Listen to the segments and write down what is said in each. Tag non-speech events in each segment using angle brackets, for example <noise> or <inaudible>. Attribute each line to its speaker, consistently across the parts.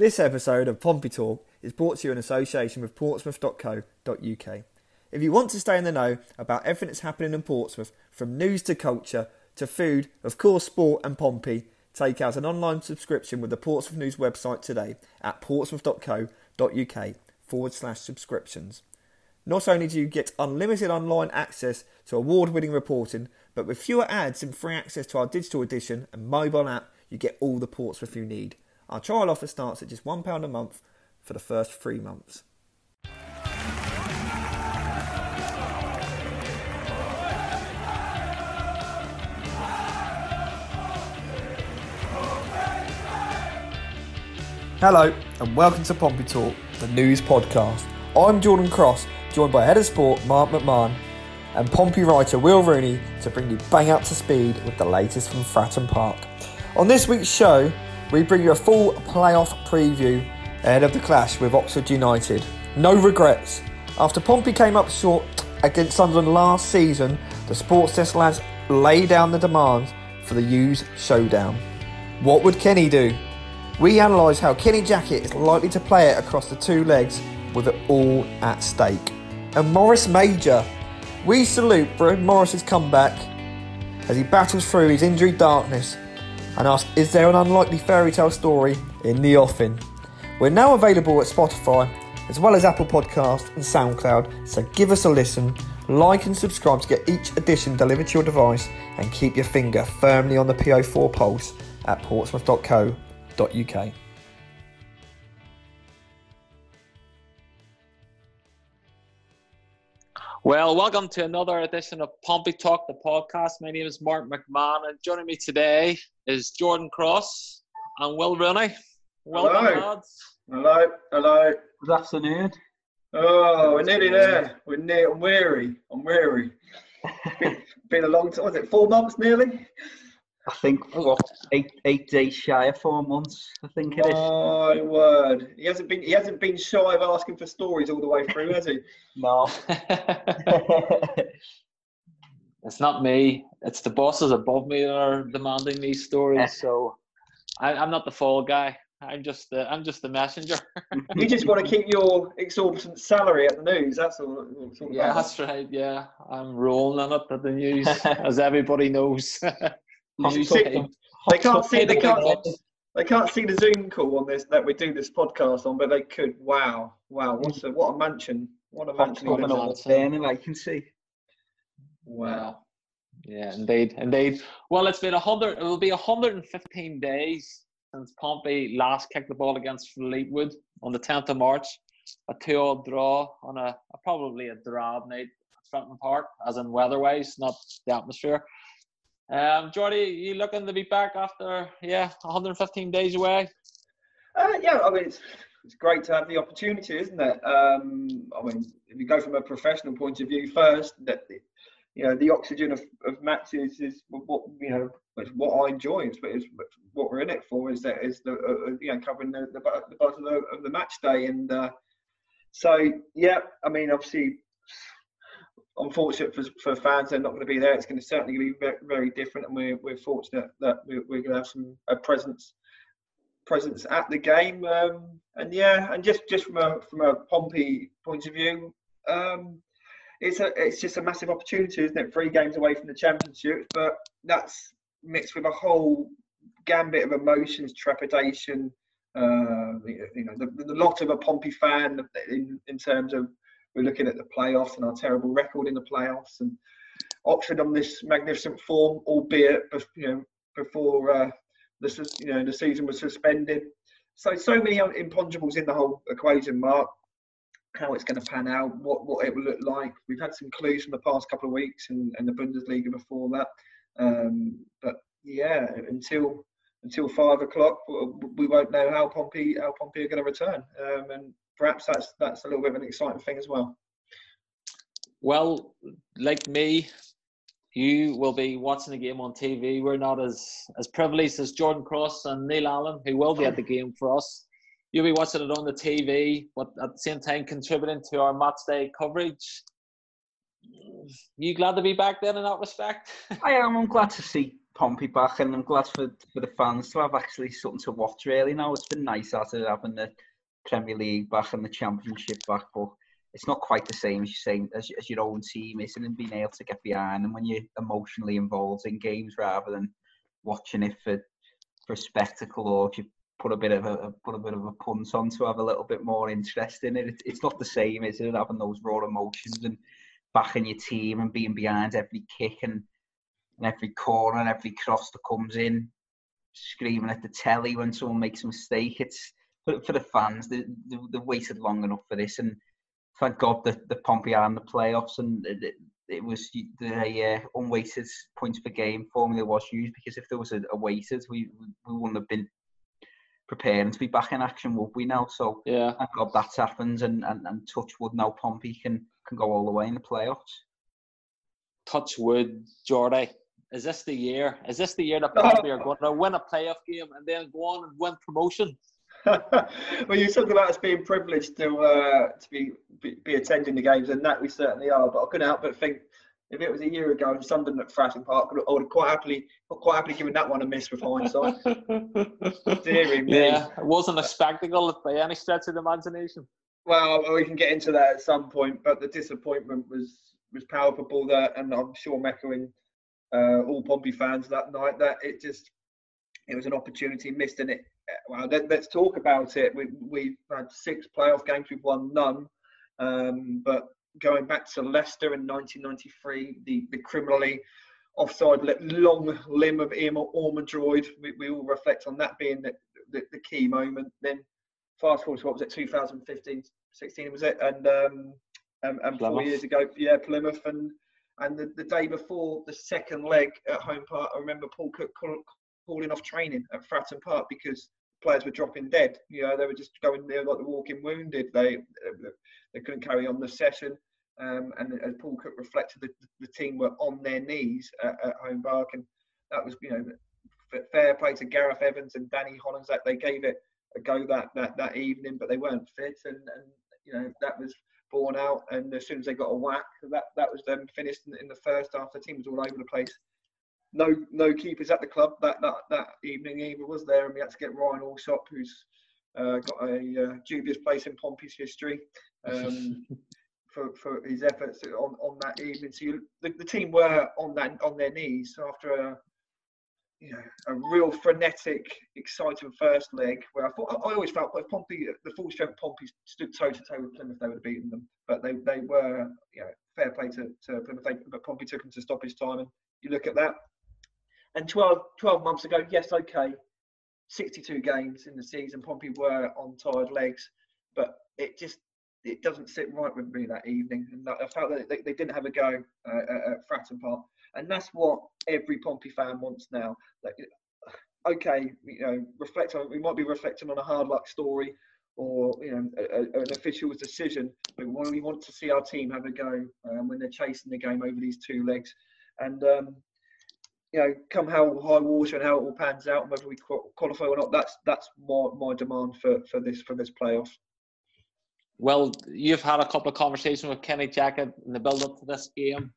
Speaker 1: This episode of Pompey Talk is brought to you in association with Portsmouth.co.uk. If you want to stay in the know about everything that's happening in Portsmouth, from news to culture to food, of course, sport and Pompey, take out an online subscription with the Portsmouth News website today at portsmouth.co.uk forward slash subscriptions. Not only do you get unlimited online access to award winning reporting, but with fewer ads and free access to our digital edition and mobile app, you get all the Portsmouth you need. Our trial offer starts at just £1 a month for the first three months. Hello, and welcome to Pompey Talk, the news podcast. I'm Jordan Cross, joined by Head of Sport Mark McMahon and Pompey writer Will Rooney to bring you bang up to speed with the latest from Fratton Park. On this week's show, we bring you a full playoff preview ahead of the clash with Oxford United. No regrets. After Pompey came up short against Sunderland last season, the Sports Desk lads lay down the demands for the U's showdown. What would Kenny do? We analyse how Kenny Jackett is likely to play it across the two legs with it all at stake. And Morris Major. We salute Bryn Morris's comeback as he battles through his injury darkness and ask is there an unlikely fairy tale story in the offing? We're now available at Spotify as well as Apple Podcast and SoundCloud, so give us a listen, like and subscribe to get each edition delivered to your device and keep your finger firmly on the PO4 pulse at portsmouth.co
Speaker 2: Well, welcome to another edition of Pompey Talk, the podcast. My name is Mark McMahon, and joining me today is Jordan Cross and Will Rooney. Welcome,
Speaker 3: Hello.
Speaker 2: lads.
Speaker 3: Hello, hello.
Speaker 4: Good afternoon.
Speaker 3: Oh, we're nearly there. We're near. I'm weary. I'm weary. been, been a long time. Was it four months nearly?
Speaker 4: I think oh, what eight eight days shy of four months. I think it is.
Speaker 3: My word. He hasn't been. He hasn't been shy of asking for stories all the way through, has he? <laughs>
Speaker 4: No. <laughs>
Speaker 2: it's not me. It's the bosses above me that are demanding these stories. So I, I'm not the fall guy. I'm just the I'm just the messenger. <laughs>
Speaker 3: You just want to keep your exorbitant salary at the news. That's all. All
Speaker 2: yeah,
Speaker 3: about.
Speaker 2: that's right. Yeah, I'm rolling on it at the news, as everybody knows.
Speaker 3: You
Speaker 2: News
Speaker 3: see-
Speaker 2: tape.
Speaker 3: They can't see. They
Speaker 2: the
Speaker 3: can't. They can't see the Zoom call on this that we do this podcast on, but they could. Wow, wow. What's a what a mansion? What a mansion! he
Speaker 2: Coming
Speaker 3: lives in.
Speaker 2: on.
Speaker 4: Coming up burning, can see.
Speaker 3: Wow.
Speaker 2: Yeah, indeed, indeed. Well, it's been a hundred. It will be hundred and fifteen days since Pompey last kicked the ball against Fleetwood on the tenth of March. A two-all draw on a, a probably a drab night at Fratton Park, as in weather-wise, not the atmosphere. Um, Jordy, you looking to be back after yeah 115 days away?
Speaker 3: Uh, yeah, I mean, it's, it's great to have the opportunity, isn't it? Um, I mean, if you go from a professional point of view first, that you know the oxygen of, of matches is what you know it's what I enjoy. It's, it's what we're in it for. Is that is the uh, uh, you know covering the the, the buzz of the, of the match day, and uh, so yeah, I mean, obviously. Unfortunate for, for fans, they're not going to be there. It's going to certainly be very, different, and we're, we're fortunate that we're, we're going to have some a presence presence at the game. Um, and yeah, and just just from a from a Pompey point of view, um, it's a it's just a massive opportunity, isn't it? Three games away from the championship, but that's mixed with a whole gambit of emotions, trepidation. Uh, you know, the, the lot of a Pompey fan in, in terms of we're looking at the playoffs and our terrible record in the playoffs, and Oxford on this magnificent form, albeit you know before uh, the you know the season was suspended. So so many imponderables in the whole equation, Mark. How it's going to pan out, what what it will look like. We've had some clues from the past couple of weeks and, and the Bundesliga before that, um, but yeah, until until five o'clock, we won't know how Pompey how Pompey are going to return, um, and perhaps that's that's a little bit of an exciting thing as well.
Speaker 2: Well, like me, you will be watching the game on TV. We're not as as privileged as Jordan Cross and Neil Allen, who will be at the game for us. You'll be watching it on the TV, but at the same time contributing to our match day coverage. You glad to be back then in that respect? <laughs>
Speaker 4: I am. I'm glad to see Pompey back, and I'm glad for for the fans to have actually something to watch. Really, now it's been nice after having the Premier League back and the Championship back, but it's not quite the same as you say as, as your own team isn't and being able to get behind and when you're emotionally involved in games rather than watching it for for spectacle or if you put a bit of a put a bit of a punt on to have a little bit more interest in it. it it's not the same, is it? Having those raw emotions and backing your team and being behind every kick and, and every corner and every cross that comes in, screaming at the telly when someone makes a mistake. It's for, for the fans. They, they, they've waited long enough for this, and thank God that the Pompey are in the playoffs, and it, it was the uh, unweighted points per game formula was used because if there was a, a weighted, we we wouldn't have been preparing to be back in action, would we now? So
Speaker 2: yeah,
Speaker 4: thank God that's happened, and, and, and touch wood now Pompey can can go all the way in the playoffs.
Speaker 2: Touch wood, Jordy. Is this the year? Is this the year that <laughs> Pompey are going to win a playoff game and then go on and win promotion? <laughs>
Speaker 3: well, you talked about us being privileged to uh, to be, be, be attending the games, and that we certainly are. But I couldn't help but think if it was a year ago and Sunderland at Fratton Park, I would have quite happily, quite happily given that one a miss with hindsight. <laughs> Deary me.
Speaker 2: Yeah, it wasn't a spectacle by any stretch of the imagination.
Speaker 3: Well, we can get into that at some point, but the disappointment was was palpable there, and I'm sure echoing uh, all Pompey fans that night that it just it was an opportunity missed, and it well, let, us talk about it. We, we've had six playoff games, we've won none. Um, but going back to Leicester in 1993, the, the criminally offside long limb of Emil Ormondroyd, we, we all reflect on that being the, the, the, key moment. Then fast forward to what was it, 2015, 16 was it? And um, and, and four years ago, yeah, Plymouth. And and the, the day before the second leg at home park, I remember Paul Cook calling off training at Fratton Park because players were dropping dead. You know, they were just going there like the walking wounded. They they couldn't carry on the session. Um, and as Paul Cook reflected, the, the team were on their knees at, at home park, and that was you know fair play to Gareth Evans and Danny Hollands that they gave it a go that that, that evening, but they weren't fit, and, and you know that was borne out. And as soon as they got a whack, that that was them finished in, in the first half. The team was all over the place no no keepers at the club that that, that evening either was there, and we had to get Ryan Allsop, who's uh, got a uh, dubious place in Pompey's history. Um, <laughs> for, for his efforts on, on that evening, so you, the, the team were on that on their knees after a you know, a real frenetic, exciting first leg where I thought I always felt if Pompey, the full strength Pompey stood toe to toe with Plymouth, they would have beaten them. But they, they were, you know, fair play to, to Plymouth. They, but Pompey took them to stoppage time, and you look at that, and 12, 12 months ago, yes, okay, 62 games in the season, Pompey were on tired legs, but it just it doesn't sit right with me that evening. And I felt that they, they didn't have a go uh, at Fratton Park, and that's what every Pompey fan wants now. Like, okay, you know, reflect on we might be reflecting on a hard luck story or you know a, a, an official's decision, but we want to see our team have a go um, when they're chasing the game over these two legs. And um, you know, come how high water and how it all pans out, and whether we qualify or not, that's that's my, my demand for, for this for this playoff.
Speaker 2: Well, you've had a couple of conversations with Kenny Jackett in the build up to this game.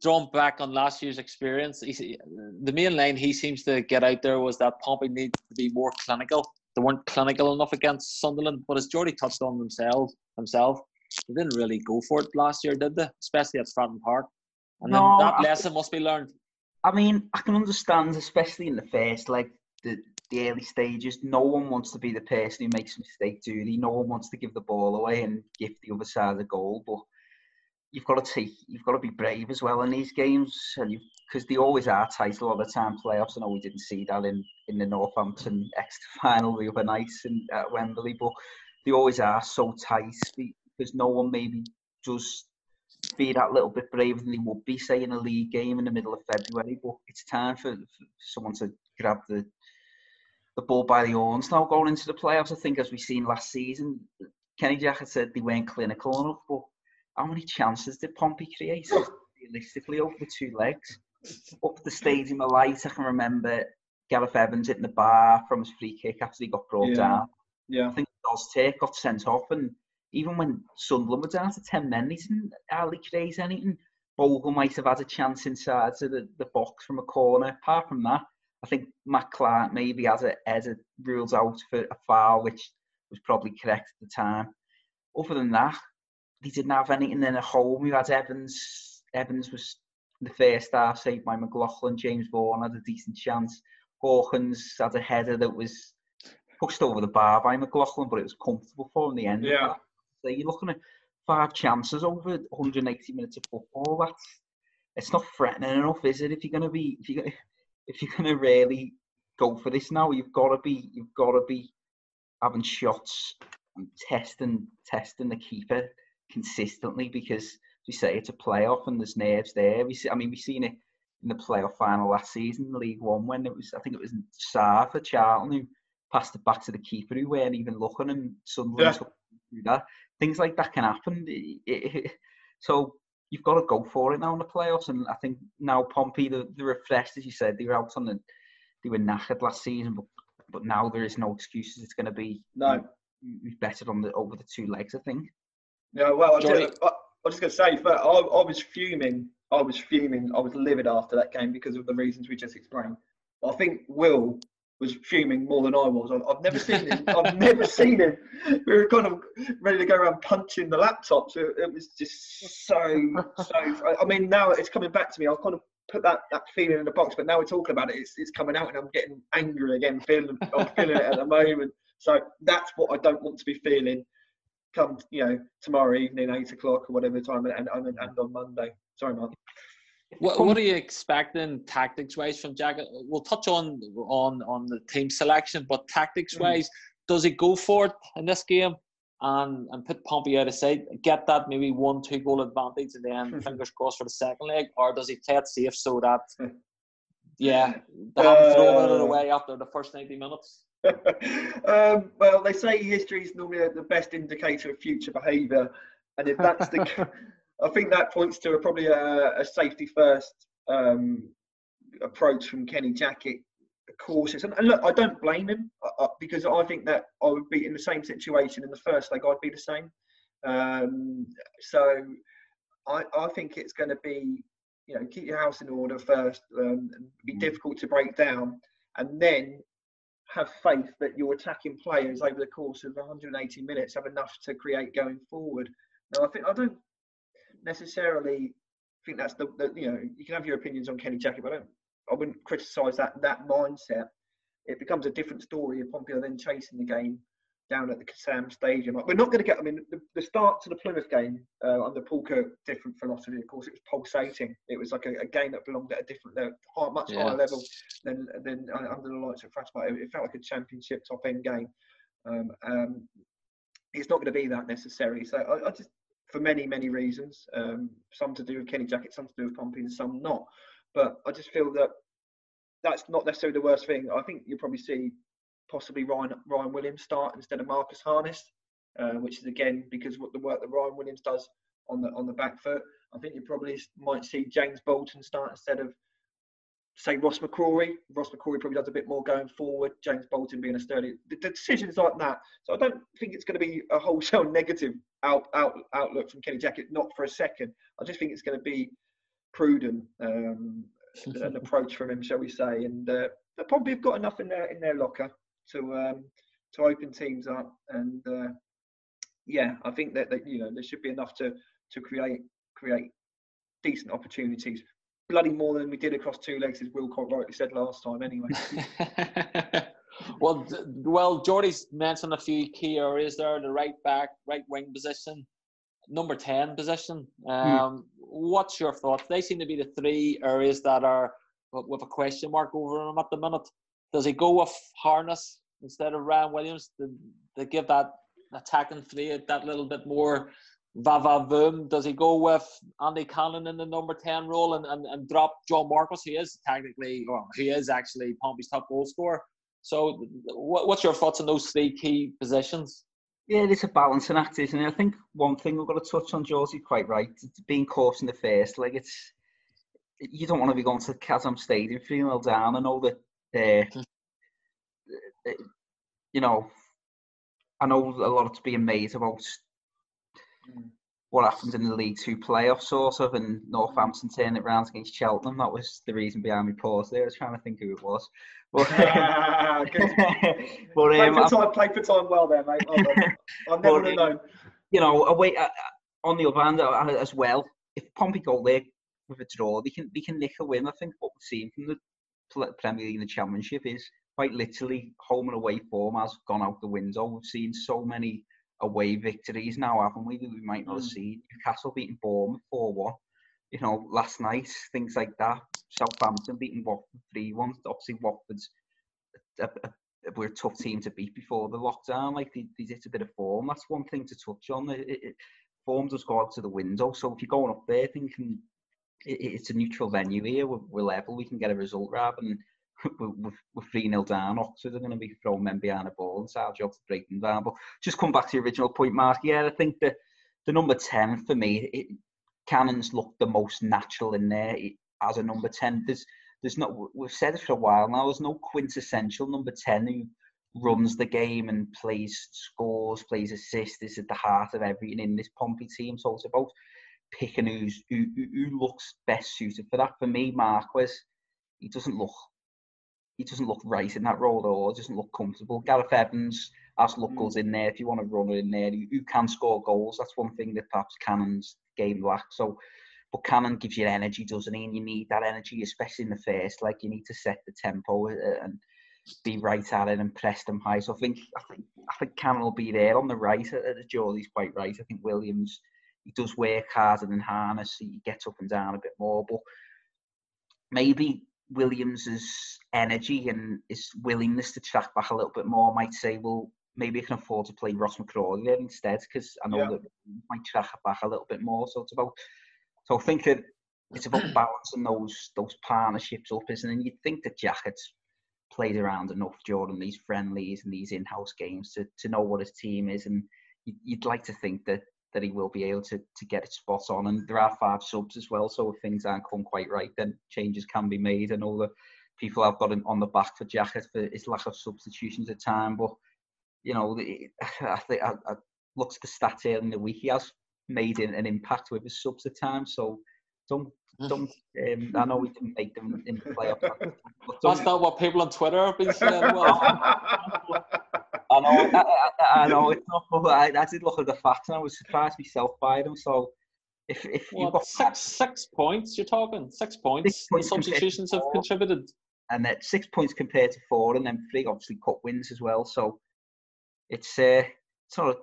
Speaker 2: Drawn back on last year's experience, he, the main line he seems to get out there was that Pompey needs to be more clinical. They weren't clinical enough against Sunderland, but as Jordy touched on themselves, himself, they didn't really go for it last year, did they? Especially at Fratton Park. And no, then that I, lesson must be learned.
Speaker 4: I mean, I can understand, especially in the first, like the, the early stages, no one wants to be the person who makes a mistake, do they? No one wants to give the ball away and give the other side a goal. But you've got to take, you've got to be brave as well in these games, and because they always are tight a lot of the time. Playoffs, I know we didn't see that in in the Northampton Exeter <laughs> final the other night in, at Wembley, but they always are so tight because no one maybe be that little bit braver than they would be, say, in a league game in the middle of February. But it's time for, for someone to grab the the ball by the horns now going into the playoffs. I think, as we've seen last season, Kenny Jackett said they weren't clinical enough. But how many chances did Pompey create <laughs> realistically over the two legs? Up the stadium of light, I can remember Gareth Evans hitting the bar from his free kick after he got brought
Speaker 3: yeah.
Speaker 4: down.
Speaker 3: Yeah.
Speaker 4: I think Dos Take got sent off and even when Sunderland were down to 10 men, he didn't uh, hardly create anything. Bogle might have had a chance inside to the, the box from a corner. Apart from that, I think Matt Clarke maybe has a header rules out for a foul, which was probably correct at the time. Other than that, he didn't have anything in a home. We had Evans. Evans was the first half saved by McLaughlin. James Vaughan had a decent chance. Hawkins had a header that was pushed over the bar by McLaughlin, but it was comfortable for him in the end.
Speaker 3: Yeah.
Speaker 4: So you're looking at five chances over 180 minutes of football. That's it's not threatening enough, is it? If you're gonna be if you if you're gonna really go for this now, you've got to be you've got to be having shots and testing testing the keeper consistently because we say it's a playoff and there's nerves there. We see, I mean, we've seen it in the playoff final last season, League One, when it was I think it was Sarr for Charlton who passed it back to the keeper who weren't even looking and suddenly
Speaker 3: Yeah.
Speaker 4: do that. Things like that can happen. It- <laughs> it- so you've got to go for it now in the playoffs. And I think now Pompey, the, the refreshed, as you said, they were out on the, they were knackered last season, but but now there is no excuses. It's going to be
Speaker 3: No.
Speaker 4: we've betted on the over the two legs. I think.
Speaker 3: Yeah, well, I, did, I, I was just going to say, but I, I was fuming. I was fuming. I was livid after that game because of the reasons we just explained. But I think Will was fuming more than I was. I've, I've never seen him. <laughs> I've never seen him. We were kind of ready to go around punching the laptops. It, it was just so, so. I- mean, now it's coming back to me. I'll kind of put that, that feeling in the box, but now we're talking about it. It's, it's coming out, and I'm getting angry again. Feeling, I'm feeling it at the moment. So that's what I don't want to be feeling come you know tomorrow evening eight o'clock or whatever time and, and, and on monday sorry mark
Speaker 2: What, what are you expecting tactics wise from Jack? We'll touch on on on the team selection, but tactics wise, does he go for it in this game? And and put Pompey out of sight, get that maybe one two goal advantage, and then fingers crossed for the second leg, or does he play it safe so that yeah they haven't thrown it
Speaker 3: Uh,
Speaker 2: away after the first ninety minutes? <laughs>
Speaker 3: um, well they say history is normally the best indicator of future behaviour and if that's the <laughs> i think that points to a, probably a, a safety first um, approach from kenny jackett cautious and, and look i don't blame him because i think that i would be in the same situation in the first leg i'd be the same um, so I, I think it's going to be you know keep your house in order first um, be
Speaker 4: Mm.
Speaker 3: difficult to break down and then have faith that your attacking players over the course of 180 minutes have enough to create going forward. Now, I think I don't necessarily I think that's the, the you know you can have your opinions on Kenny Jackett, but I don't I wouldn't criticise that that mindset. It becomes a different story if Pompey are then chasing the game down at the Kassam Stadium. We're not going to get. I mean, the, the start to the Plymouth game uh, under Paul Cook, different philosophy. Of course, it was pulsating. It was like a, a game that belonged at a different, level, much
Speaker 2: Yeah.
Speaker 3: higher level than than under the lights of Frasma. It, it felt like a championship top end game. Um, um, it's not going to be that necessarily. So I, I just, for many many reasons, um, some to do with Kenny Jackett, some to do with Pompey, and some not. But I just feel that that's not necessarily the worst thing. I think you'll probably see possibly Ryan Ryan Williams start instead of Marcus Harness, uh, which is again because what the work that Ryan Williams does on the on the back foot. I think you probably might see James Bolton start instead of say Ross McCrorie. Ross McCrorie probably does a bit more going forward. James Bolton being a sturdy. The, the decisions like that. So I don't think it's going to be a wholesale <laughs> negative out, out outlook from Kenny Jackett. Not for a second. I just think it's going to be prudent um, <laughs> an approach from him, shall we say? And uh, they probably have got enough in their in their locker to um, to open teams up. And uh, yeah, I think that, that you know there should be enough to to create create decent opportunities. Bloody more than we did across two legs, as Will quite rightly said last time. Anyway, <laughs>
Speaker 2: well, well, Jordy's mentioned a few key areas there: the right back, right wing position, number ten position. Um, What's your thoughts? They seem to be the three areas that are with with a question mark over them at the minute. Does he go with Harness instead of Ryan Williams to, to give that attacking three that little bit more va voom? Does he go with Andy Cannon in the number 10 role and, and, and drop John Marquis, who is technically, well, he is actually Pompey's top goal scorer? So, what, what's your thoughts on those three key positions?
Speaker 4: Yeah, it's a balancing act, isn't it? I think one thing we've got to touch on, George, you're quite right. Being caught in the first, like it's you don't want to be going to Kassam Stadium 3 0 down. I know that, uh, uh, you know, I know a lot is being made about what happened in the League Two playoff sort of, and Northampton turning it round against Cheltenham. That was the reason behind me pause there. I was trying to think who it was. <laughs> But,
Speaker 3: Ah, <laughs>
Speaker 4: but
Speaker 3: play,
Speaker 4: um,
Speaker 3: for time, play for time well there, mate. I've <laughs> never known.
Speaker 4: you know, away uh, on the other hand uh, as well. If Pompey go there with a draw, they can they can nick a win. I think what we've seen from the Premier League and the Championship is quite literally home and away form has gone out the window. We've seen so many away victories now, haven't we? That we might not have
Speaker 3: Mm.
Speaker 4: seen. Newcastle beating Bournemouth four one. You know, last night things like that. Southampton beating Watford three one. Obviously, Watford's a, a, a, were a tough team to beat before the lockdown. Like they, they hit a bit of form. That's one thing to touch on. It, it, it- form does go out to the window. So if you're going up there thinking it, it's a neutral venue here, we're, we're level, we can get a result rather than <laughs> we're, we're 3 0 down. Oxford are going to be throwing men behind the ball it's our job to break them down. But just come back to your original point, Mark. Yeah, I think the, the number 10 for me, it, Cannons look the most natural in there as a number 10. There's, there's not, we've said it for a while now, there's no quintessential number 10 who runs the game and plays scores, plays assists, is at the heart of everything in this Pompey team. So it's about picking who's who, who who looks best suited for that. For me, Marquis, he doesn't look he doesn't look right in that role at all. He doesn't look comfortable. Gareth Evans has look goals in there. If you want to run in there, who, can score goals? That's one thing that perhaps Cannon's game lacks. So, but Cannon gives you energy, doesn't he? And you need that energy, especially in the first. Like you need to set the tempo uh, and be right at it and press them high. So I think I think I think Cannon will be there on the right. Uh, uh, Jolie's quite right. I think Williams he does work harder than Harness. So he gets up and down a bit more, but maybe Williams's energy and his willingness to track back a little bit more might say, well, maybe I can afford to play Ross McCrorie there instead because I know
Speaker 3: Yeah.
Speaker 4: that might track back a little bit more. So it's about so I think that it's about <clears throat> balancing those those partnerships up, isn't it? And you'd think that Jack Jackett's played around enough during these friendlies and these in-house games to, to know what his team is, and you'd, you'd like to think that that he will be able to to get it spot on. And there are five subs as well, so if things aren't come quite right, then changes can be made. And all the people I've got on the back for Jackett for his lack of substitutions at time, but you know, the- I think I, I looked at the stats here in the week. He has made an, impact with his subs at times, so don't don't. Um, I know we can make them in the playoff, <laughs> but
Speaker 2: That's not what people on Twitter have been saying. Well, <laughs>
Speaker 4: I know, I, I, know it's not. But I, I did look at the facts, and I was surprised myself by them. So, if if you've got
Speaker 2: six six points you're talking? Six points.
Speaker 4: points
Speaker 2: the substitutions have
Speaker 4: four.
Speaker 2: contributed.
Speaker 4: and that six points compared to four, and then three obviously cup wins as well. So it's uh, sort of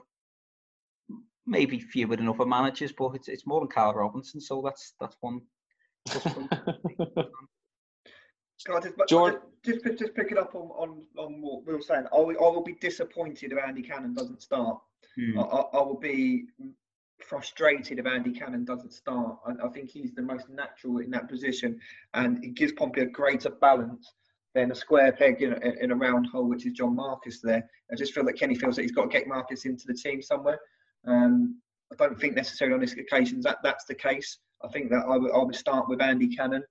Speaker 4: maybe fewer than other managers, but it's it's more than Carl Robinson. So that's that's one. plus point. <laughs>
Speaker 3: God, just, but
Speaker 2: Jordan-
Speaker 3: just, just just pick it up on, on, on what we were saying. I will, I will be disappointed if Andy Cannon doesn't start.
Speaker 4: Hmm.
Speaker 3: I, I, I will be frustrated if Andy Cannon doesn't start. I, I think he's the most natural in that position, and it gives Pompey a greater balance than a square peg in a, in a round hole, which is John Marquis there. I just feel that Kenny feels that he's got to get Marquis into the team somewhere. Um, I don't think necessarily on this occasion that that's the case. I think that I would, I would start with Andy Cannon.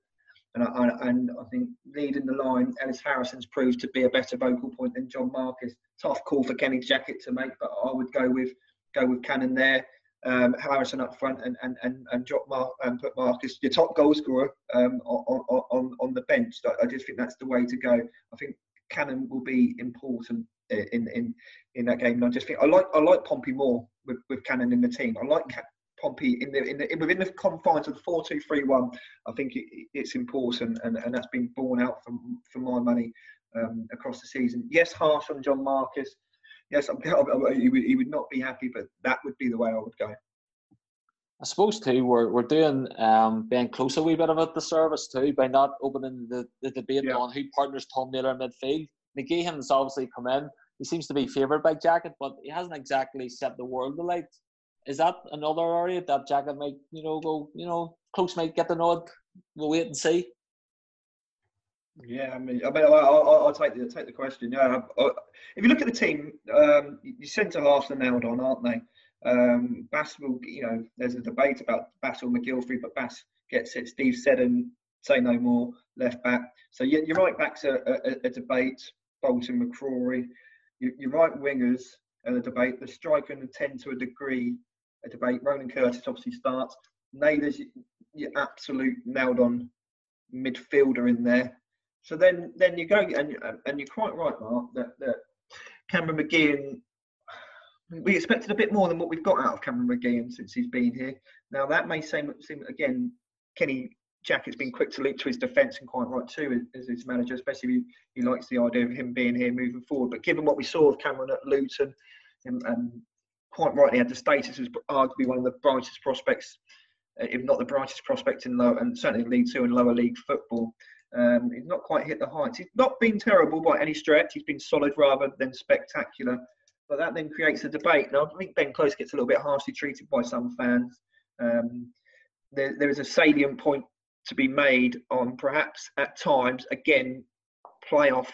Speaker 3: And I, and I think leading the line, Ellis Harrison's proved to be a better vocal point than John Marquis. Tough call for Kenny Jackett to make, but I would go with go with Cannon there. Um, Harrison up front and and and, and drop Mar- and put Marquis, your top goal scorer, um, on, on on the bench. I- just think that's the way to go. I think Cannon will be important in in in that game. And I just think I like I like Pompey more with, with Cannon in the team. I like Pompey in the in the within the confines of the four two three one. I think it, it's important, and, and that's been borne out from for my money um, across the season. Yes, harsh on John Marquis. Yes, <laughs> I'm, he, would, he would not be happy, but that would be the way I would go.
Speaker 2: I suppose too we're we're doing um being close a wee bit of a disservice too by not opening the, the debate
Speaker 3: Yeah.
Speaker 2: on who partners Tom Miller in midfield. McGeehan's obviously come in. He seems to be favoured by Jackett, but he hasn't exactly set the world alight. Is that another area that Jackett might, you know, go, you know, close might get the nod? We'll wait and see.
Speaker 3: Yeah, I mean, I mean, I'll, I'll, I'll take the take the question. Yeah, I, if you look at the team, um, your centre halves are nailed on, aren't they? Um, Bass will, you know, there's a debate about Bass or MacGillivray, but Bass gets it. Steve Seddon, say no more, left back. So your, your right back's a, a, a debate. Bolton, McCrorie. Your, your right wingers are a debate. The striker and the ten to a degree a debate. Ronan Curtis obviously starts. Naylor's your absolute nailed on midfielder in there. So then, then you go and and you're quite right, Mark, that, that Cameron McGeehan. We expected a bit more than what we've got out of Cameron McGeehan since he's been here. Now that may seem, seem again, Kenny Jackett's been quick to leap to his defence and quite right too as his manager, especially if he, likes the idea of him being here moving forward. But given what we saw of Cameron at Luton, and, and um, quite rightly had the status as arguably one of the brightest prospects uh, if not the brightest prospect in low and certainly League Two and lower league football. Um, he's not quite hit the heights. He's not been terrible by any stretch. He's been solid rather than spectacular. But that then creates a debate. Now, I think Ben Close gets a little bit harshly treated by some fans. Um, there, there is a salient point to be made on perhaps at times, again, playoff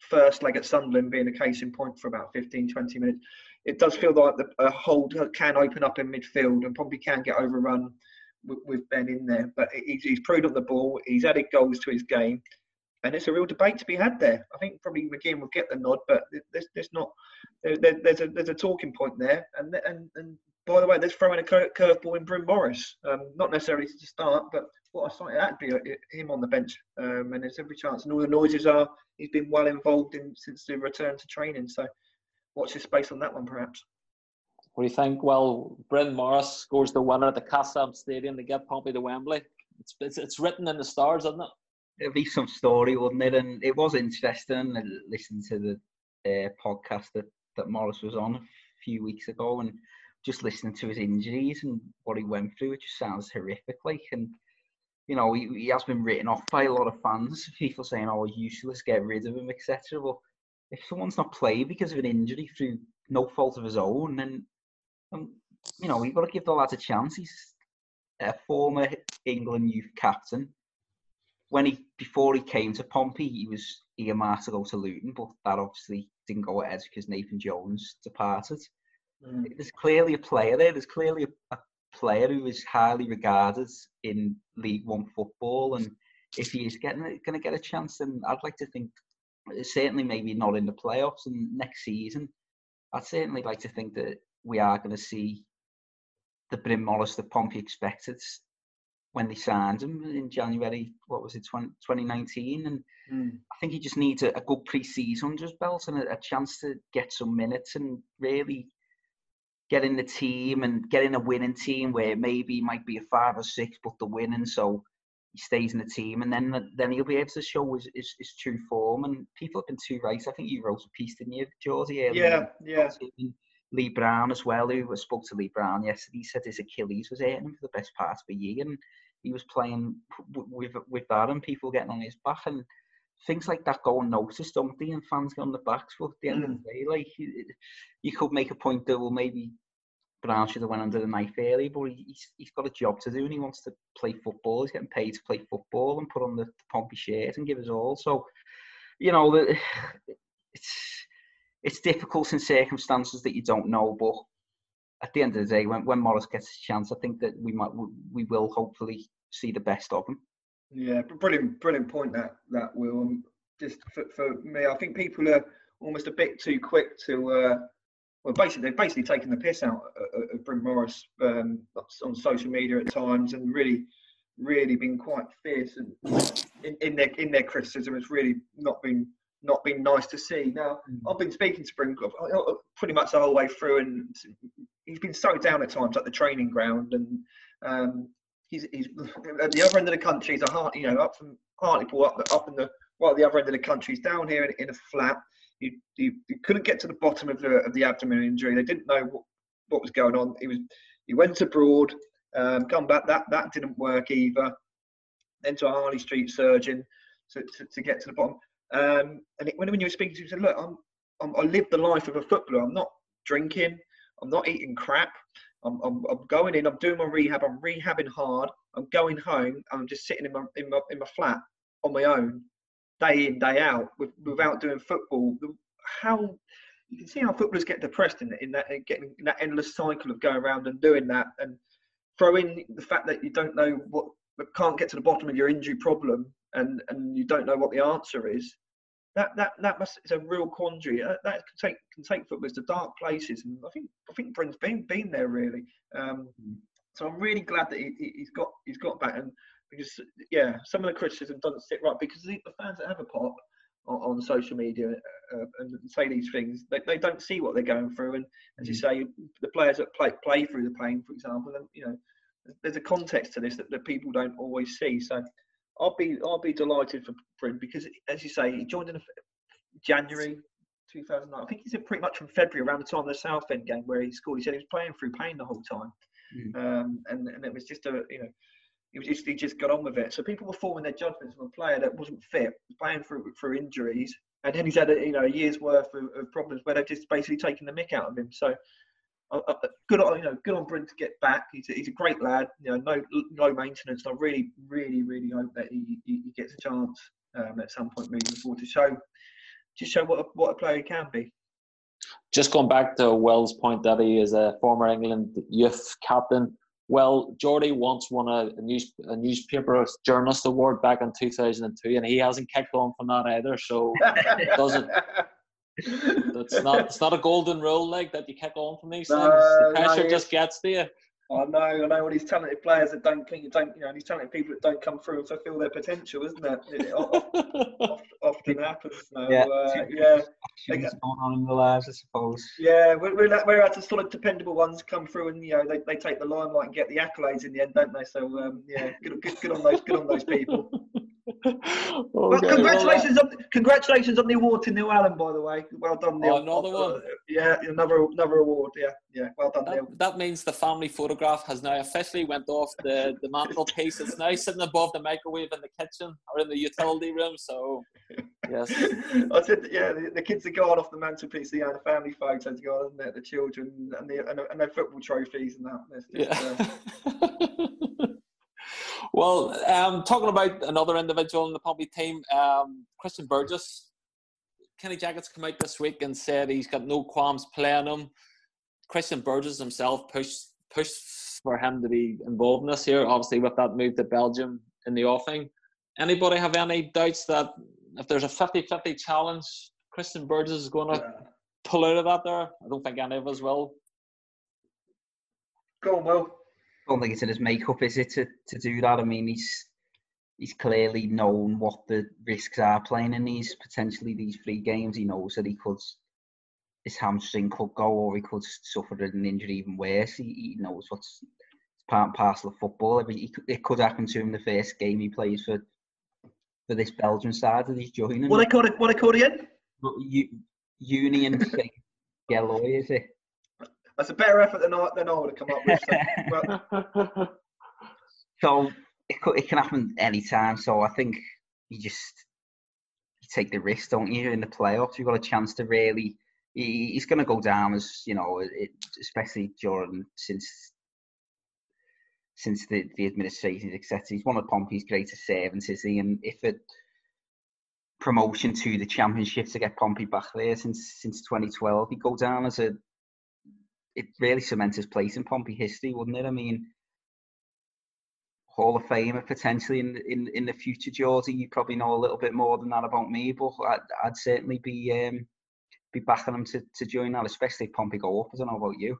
Speaker 3: first leg at Sunderland being a case in point for about 15, 20 minutes. It does feel like the, a hold can open up in midfield and probably can get overrun with, with Ben in there. But he's, he's proved up the ball. He's added goals to his game, and it's a real debate to be had there. I think probably McGinn will get the nod, but there's, there's not there, there's a there's a talking point there. And and and by the way, there's throwing a curveball in Bryn Morris, um, not necessarily to start, but what I thought that'd be uh, him on the bench. Um, and there's every chance. And all the noises are he's been well involved in since the return to training. So watch his space on that one, perhaps.
Speaker 2: What do you think? Well, Bryn Morris scores the winner at the Kassam Stadium to get Pompey to Wembley. It's, it's, it's written in the stars, isn't it?
Speaker 4: It'd be some story, wouldn't it? And it was interesting listening to the uh, podcast that, that Morris was on a few weeks ago and just listening to his injuries and what he went through. It just sounds horrific. Like, and you know, he, he has been written off by a lot of fans. People saying, "Oh, useless, get rid of him," etc. Well, if someone's not played because of an injury through no fault of his own, then um, you know, we've got to give the lad a chance. He's a former England youth captain. When he before he came to Pompey, he was earmarked to go to Luton, but that obviously didn't go ahead because Nathan Jones departed. Mm. There's clearly a player there. There's clearly a, a player who is highly regarded in League One football, and if he is getting going to get a chance, then I'd like to think certainly maybe not in the playoffs and next season. I'd certainly like to think that we are going to see the Bryn Morris that Pompey expected when they signed him in January, what was it, 20, 2019? And mm. I think he just needs a, a good pre season under his belt and a, a, chance to get some minutes and really get in the team and get in a winning team where maybe might be a five or six, but the winning. So he stays in the team and then then he'll be able to show his, his, his true form. And people have been too right. I think you wrote a piece, didn't you, Georgie?
Speaker 3: Yeah, yeah.
Speaker 4: Lee Brown as well, who spoke to Lee Brown yesterday. He said his Achilles was hurting him for the best part of a year, and he was playing with with that, and people getting on his back, and things like that go unnoticed, don't they? And fans get on the backs. But at the end mm. of the day, like you, you could make a point that well, maybe Brown should have went under the knife early, but he's he's got a job to do, and he wants to play football. He's getting paid to play football and put on the, the Pompey shirt and give us all. So, you know, the, it's it's difficult in circumstances that you don't know. But at the end of the day, when, when Morris gets a chance, I think that we might we will hopefully see the best of him.
Speaker 3: Yeah, brilliant, brilliant point that that will. Just for, for me, I think people are almost a bit too quick to. Uh, well, basically, they've basically taken the piss out of, of Bryn Morris um, on social media at times, and really, really been quite fierce and in, in their in their criticism. It's really not been not been nice to see. Now, mm. I've been speaking to uh, pretty much the whole way through, and he's been so down at times at the training ground, and um, he's, he's at the other end of the country. He's a heart, you know, up from Hartlepool, up up in the well, at the other end of the country. He's down here in, in a flat. He, he, he, couldn't get to the bottom of the of the abdomen injury. They didn't know what, what was going on. He was he went abroad, um, come back. That that didn't work either. Then to a Harley Street surgeon to, to, to get to the bottom. Um, and it, when, when you were speaking to him, said, look, I'm, I'm, I live the life of a footballer. I'm not drinking. I'm not eating crap. I'm, I'm, I'm, going in. I'm doing my rehab. I'm rehabbing hard. I'm going home. I'm just sitting in my in my, in my flat on my own, day in day out, with, without doing football. How you can see how footballers get depressed in, in that getting in that endless cycle of going around and doing that, and throw in the fact that you don't know what, can't get to the bottom of your injury problem, and and you don't know what the answer is, that that that must is a real quandary. Uh, that can take can take footballers to dark places, and I think I think Bryn's been been there really. Um, so I'm really glad that he, has got he's got back, and because yeah, some of the criticism doesn't sit right because the, the fans that have a pop on, on social media uh, and say these things, they, they don't see what they're going through, and as you mm. say, the players that play play through the pain, for example, then you know there's a context to this that, that people don't always see. So I'll be I'll be delighted for Bryn because, as you say, he joined in January 2009. I think he said pretty much from February around the time of the Southend game where he scored. He said he was playing through pain the whole time, mm. um, and and it was just a you know. He, was just, he just got on with it. So people were forming their judgments on a player that wasn't fit, playing through through injuries, and then he's had a, you know a year's worth of, of problems where they've just basically taken the mick out of him. So uh, uh, good on you know good on Bryn to get back. He's a, he's a great lad. You know, no low maintenance. I really, really, really hope that he, he, he gets a chance um, at some point moving forward to show just show what a, what a player he can be.
Speaker 2: Just going back to Wells' point that he is a former England youth captain. Well, Jordy once won a, a, news, a newspaper journalist award back in 2002, and he hasn't kicked on from that either. So <laughs> it doesn't it's not it's not a golden rule like that you kick on from these things. the pressure no, just gets to you.
Speaker 3: Oh, I know, I know all these talented players that don't, don't, you know, these talented people that don't come through and fulfil their potential, isn't it? <laughs> It often, often happens. So, yeah, uh, yeah.
Speaker 4: What's going on in the lives, I suppose.
Speaker 3: Yeah, we're, we're, we're at the sort of dependable ones come through, and you know, they, they take the limelight and get the accolades in the end, don't they? So, um, yeah, good, good, good on those, good on those people. <laughs> <laughs> okay, well, congratulations on congratulations on the award to Neil Allen, by the way. Well done, Neil.
Speaker 2: Oh, another one. Uh,
Speaker 3: yeah, another another award. Yeah, yeah. Well done,
Speaker 2: that,
Speaker 3: Neil.
Speaker 2: That means the family photograph has now officially went off the the mantelpiece. It's now sitting above the microwave in the kitchen or in the utility room. So, yes. <laughs>
Speaker 3: I said, yeah, the, the, kids are gone off the mantelpiece. Yeah, the family photos gone, isn't it? The children and the and, and their football trophies and that. Just, yeah. Uh, <laughs>
Speaker 2: well, um, talking about another individual in the Pompey team, um, Christian Burgess. Kenny Jackett's come out this week and said he's got no qualms playing him. Christian Burgess himself pushed pushed for him to be involved in this here, obviously with that move to Belgium in the offing. Anybody have any doubts that if there's a 50-50 challenge, Christian Burgess is going to yeah. pull out of that there? I don't think any of us will.
Speaker 3: Go on, Will
Speaker 4: don't think it's in his makeup, is it, to, to do that? I mean, he's he's clearly known what the risks are playing in these potentially these three games. He knows that he could his hamstring could go, or he could suffer an injury even worse. He, he knows what's part and parcel of football. He, it could happen to him the first game he plays for for this Belgian side that he's joining.
Speaker 3: What I call it? What I call it again?
Speaker 4: Union <laughs> Saint is it?
Speaker 3: That's a better effort than I, than I would have come up with. So, <laughs> but... <laughs>
Speaker 4: so it, could, it can happen anytime. So I think you just you take the risk, don't you? In the playoffs, you've got a chance to really. He, he's going to go down as you know, it, especially during since since the, the administration etc. He's one of Pompey's greatest servants, is he? And if a promotion to the championship to get Pompey back there since since 2012, he go down as a it really cements his place in Pompey history, wouldn't it? I mean, Hall of Famer potentially in in in the future, Geordie. You probably know a little bit more than that about me, but I'd, I'd certainly be um, be backing him to, to join that, especially if Pompey go up. I don't know about you.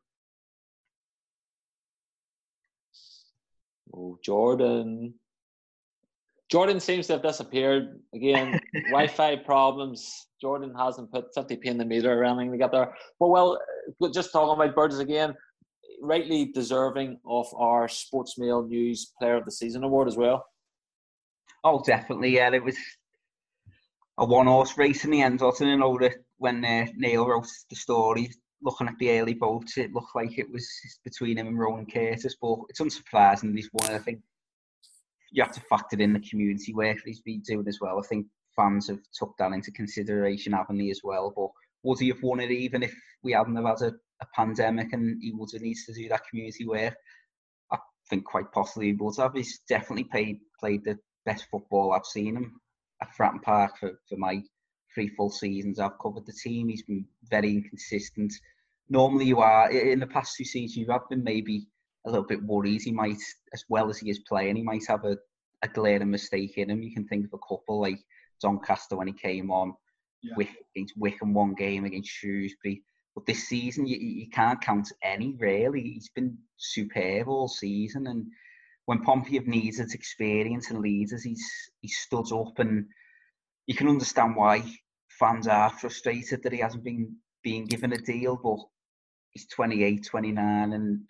Speaker 2: Oh, Jordan. Jordan seems to have disappeared again. <laughs> Wi-Fi problems. Jordan hasn't put 50p in the meter or anything to get there. But well, just talking about Burgess again, rightly deserving of our Sportsmail News Player of the Season award as well.
Speaker 4: Oh, definitely. Yeah, it was a one-horse race in the end, wasn't it? You know, when uh, Neil wrote the story, looking at the early votes, it looked like it was between him and Ronan Curtis. But it's unsurprising he's won. I think you have to factor in the community work he's been doing as well. I think fans have took that into consideration, haven't they, as well? But would he have won it even if we hadn't have had a, a pandemic and he would have needs to do that community work? I think quite possibly he would have. He's definitely played played the best football I've seen him at Fratton Park for, for my three full seasons I've covered the team. He's been very inconsistent. Normally you are in the past two seasons you have been maybe a little bit worried he might as well as he is playing he might have a, a glaring mistake in him. You can think of a couple like Doncaster when he came on, yeah. Wick, against Wycombe one game against Shrewsbury. But this season, you, you can't count any really. He's been superb all season, and when Pompey have needed experience and leaders, he's he stood up, and you can understand why fans are frustrated that he hasn't been being given a deal. But he's 28, 29, and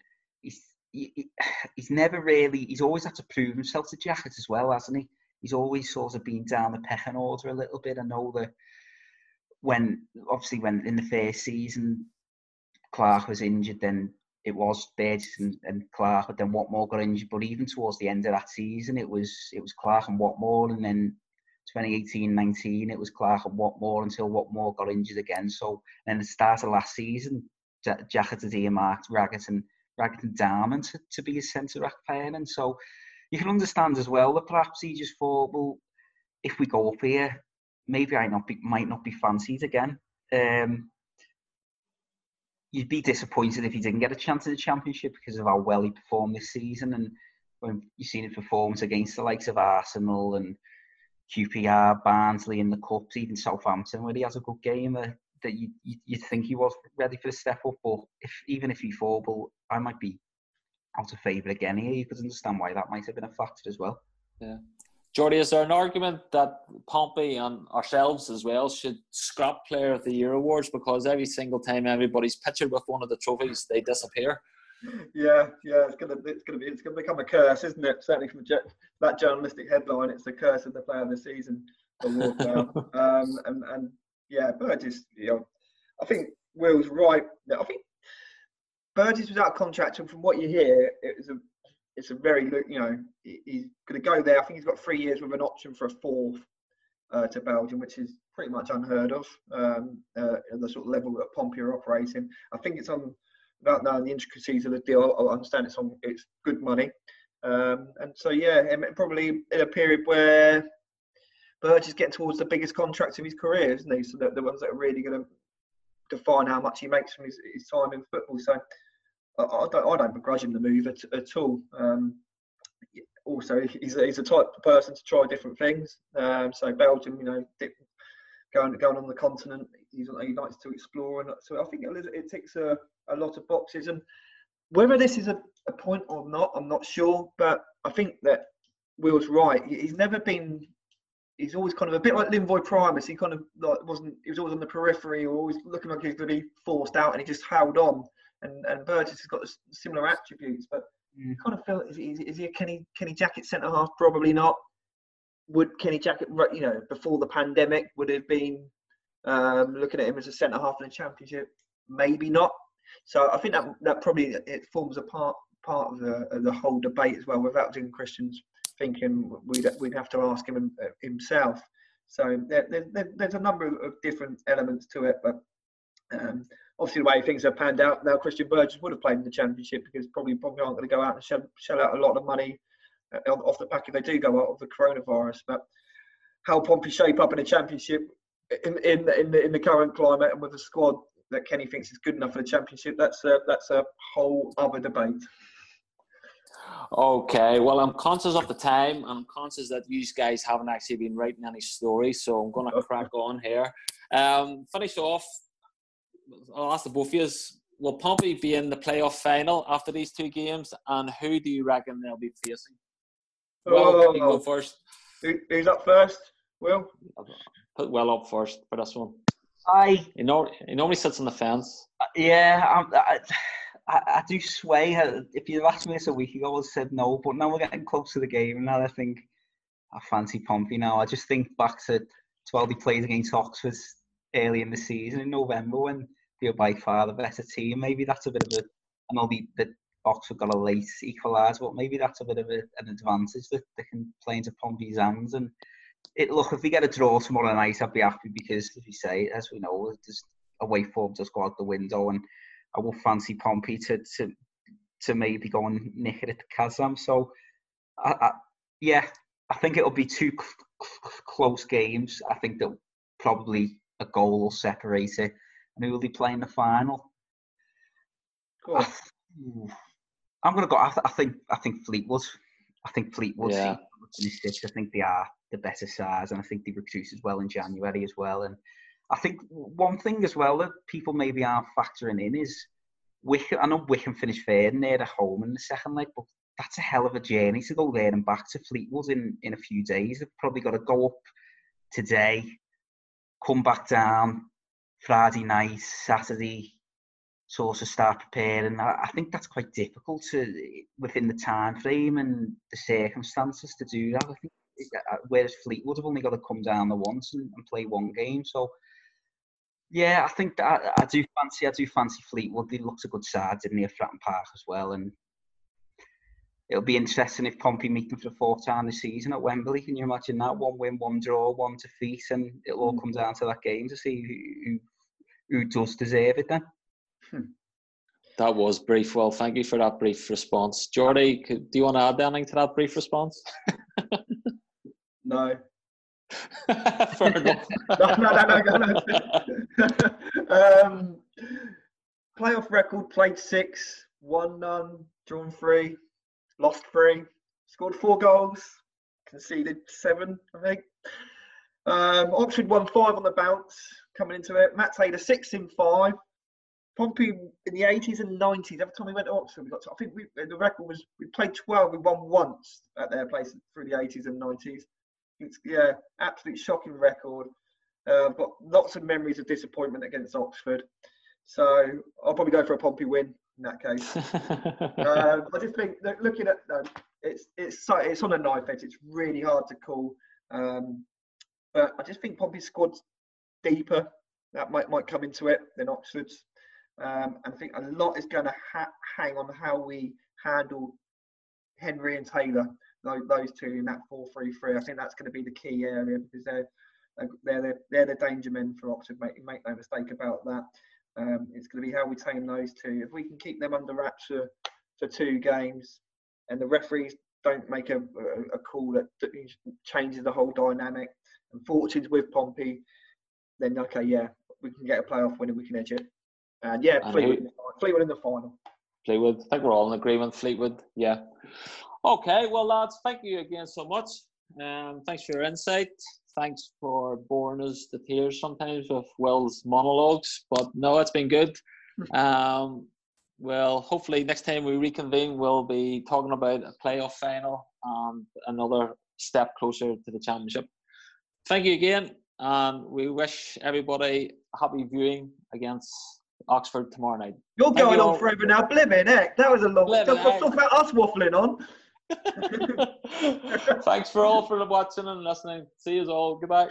Speaker 4: he's he, <sighs> he's never really he's always had to prove himself to Jackett as well, hasn't he? He's always sort of been down the pecking order a little bit. I know that when obviously when in the first season Clarke was injured, then it was Burgess and, and Clarke, but then Whatmore got injured. But even towards the end of that season, it was it was Clarke and Whatmore, and then 2018-19, it was Clarke and Whatmore until Whatmore got injured again. So then the start of last season, Jackett had earmarked Raggett and Raggett and Darman to, to be his centre back pairing. And so you can understand as well that perhaps he just thought, well, if we go up here, maybe I not be, might not be fancied again. Um, you'd be disappointed if he didn't get a chance in the championship because of how well he performed this season. And when you've seen his performance against the likes of Arsenal and QPR, Barnsley in the cups, even Southampton, where he has a good game, uh, that you, you would think he was ready for the step up. But if even if he fall, well, I might be out of favour again here. You could understand why that might have been a factor as well.
Speaker 2: Yeah. Jordy, is there an argument that Pompey and ourselves as well should scrap Player of the Year awards because every single time everybody's pictured with one of the trophies, they disappear?
Speaker 3: Yeah, yeah, it's gonna it's gonna be it's gonna become a curse, isn't it? Certainly from that journalistic headline, it's the curse of the player of the season award <laughs> um, and and yeah, Burgess, you know, I think Will's right. I think Burgess was out of contract, and from what you hear, it was a it's a very you know he's going to go there. I think he's got three years with an option for a fourth uh, to Belgium, which is pretty much unheard of. Um, uh, the sort of level that Pompey are operating. I think it's on knowing the intricacies of the deal. I understand it's on it's good money, um, and so yeah, probably in a period where Burge is getting towards the biggest contracts of his career, isn't he? So the, the ones that are really going to define how much he makes from his, his time in football. So I, I, don't, I don't begrudge him the move at, at all. Um, also, he's, he's a type of person to try different things. Um, so Belgium, you know, dip, going going on the continent, he's, he likes to explore, and so I think it, it ticks a, a lot of boxes. And whether this is a, a point or not, I'm not sure. But I think that Will's right. He's never been he's always kind of a bit like Linvoy Primus. He kind of like wasn't. He was always on the periphery, or always looking like he was going to be forced out, and he just held on. And and Burgess has got similar attributes, but mm. kind of feel is, is, is he a Kenny Kenny Jackett centre half? Probably not. Would Kenny Jackett, you know, before the pandemic, would have been um, looking at him as a centre half in the championship? Maybe not. So I think that that probably it forms a part part of the of the whole debate as well, without doing Christian's thinking we'd, we'd have to ask him uh, himself. So there, there, there's a number of different elements to it, but um, obviously the way things have panned out now, Christian Burgess would have played in the championship because probably probably aren't going to go out and shell, shell out a lot of money uh, off the back if they do go out of the coronavirus. But how Pompey shape up in the championship in in in the, in the current climate and with a squad that Kenny thinks is good enough for the championship, that's a, that's a whole other debate.
Speaker 2: Okay, well, I'm conscious of the time. I'm conscious that you guys haven't actually been writing any stories, so I'm going to crack on here. Um, finish off. I'll ask the both of you: Will Pompey be in the playoff final after these two games, and who do you reckon they'll be facing?
Speaker 3: Well, oh, go first. who's up first? Will.
Speaker 2: Put Will up first for this one.
Speaker 4: I.
Speaker 2: He, know, he normally sits on the fence.
Speaker 4: Yeah, I'm, I, I, I do sway. If you'd asked me this a week ago, I would have said no. But now we're getting close to the game, and now I think I fancy Pompey now. I just think back to 12 he played against Oxford early in the season in November when they were by far the better team. Maybe that's a bit of a. I know the, the Oxford got a late equaliser, but maybe that's a bit of a, an advantage that they can play into Pompey's hands. And it look if we get a draw tomorrow night, I'd be happy because, as we say, as we know, there's away form just go out the window and I will fancy Pompey to to to maybe go and nick it at the Kassam. So, I, I, yeah, I think it'll be two cl- close games. I think that probably a goal will separate it. And who will be playing the final? I, am going to go. I, th- I, think. I think Fleetwood. I think Fleetwood. Yeah. I think they are the better size, and I think they recruited well in January as well. And I think one thing as well that people maybe aren't factoring in is Wycombe. I know Wycombe finished third and they're at home in the second leg, but that's a hell of a journey to go there and back to Fleetwood in, in a few days. They've probably got to go up today, come back down Friday night, Saturday, sort of start preparing. I, I think that's quite difficult to within the time frame and the circumstances to do that. I think uh, whereas Fleetwood have only got to come down the once and, and play one game, so yeah, I think I, I do fancy I do fancy Fleetwood. They looked a good side, didn't they, at Fratton Park as well, and it'll be interesting if Pompey meet them for the fourth time this season at Wembley. Can you imagine that? One win, one draw, one defeat, and it'll all come down to that game to see who who, who does deserve it then. Hmm.
Speaker 2: That was brief. Well, thank you for that brief response. Jordy, do you want to add anything to that brief response? <laughs>
Speaker 3: no. <laughs>
Speaker 2: Fair enough. <laughs>
Speaker 3: no, no, no, no, no. <laughs> um, playoff record played six, won none, drawn three, lost three, scored four goals, conceded seven, I think. Um, Oxford won five on the bounce coming into it. Matt Taylor six in five. Pompey in the 80s and 90s. Every time we went to Oxford, we got to, I think we, the record was we played 12. We won once at their place through the 80s and 90s. It's yeah, absolute shocking record. Uh, I've got lots of memories of disappointment against Oxford. So I'll probably go for a Pompey win in that case. <laughs> um, I just think looking at um, it's it's it's on a knife edge. It's really hard to call. Um, but I just think Pompey's squad's deeper. That might might come into it than Oxford's. Um, and I think a lot is going to ha- hang on how we handle Henry and Taylor, those, two in that 4 3 3. I think that's going to be the key area because they're they're the, they're the danger men for Oxford. Make, make no mistake about that. Um, it's going to be how we tame those two. If we can keep them under wraps for, for two games, and the referees don't make a, a, a call that, changes the whole dynamic, and fortunes with Pompey, then okay, yeah, we can get a playoff winner. We can edge it. And yeah, and Fleetwood, who, Fleetwood in the final.
Speaker 2: Fleetwood. I think we're all in agreement. Fleetwood. Yeah. Okay. Well, lads, thank you again so much. Um, thanks for your insight. Thanks for boring us to tears sometimes with Will's monologues. But no, it's been good. Um, well, hopefully next time we reconvene, we'll be talking about a playoff final and another step closer to the championship. Thank you again, and we wish everybody happy viewing against Oxford tomorrow night.
Speaker 3: You're Thank going you on forever now. Blimmin' heck, that was a long. Let's talk about us waffling on. <laughs>
Speaker 2: Thanks for all for watching and listening. See you all. Goodbye.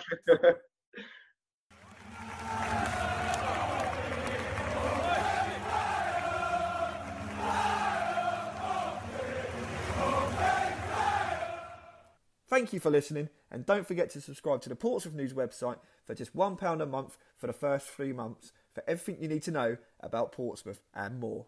Speaker 1: Thank you for listening, and don't forget to subscribe to the Portsmouth News website for just £1 a month for the first three months for everything you need to know about Portsmouth and more.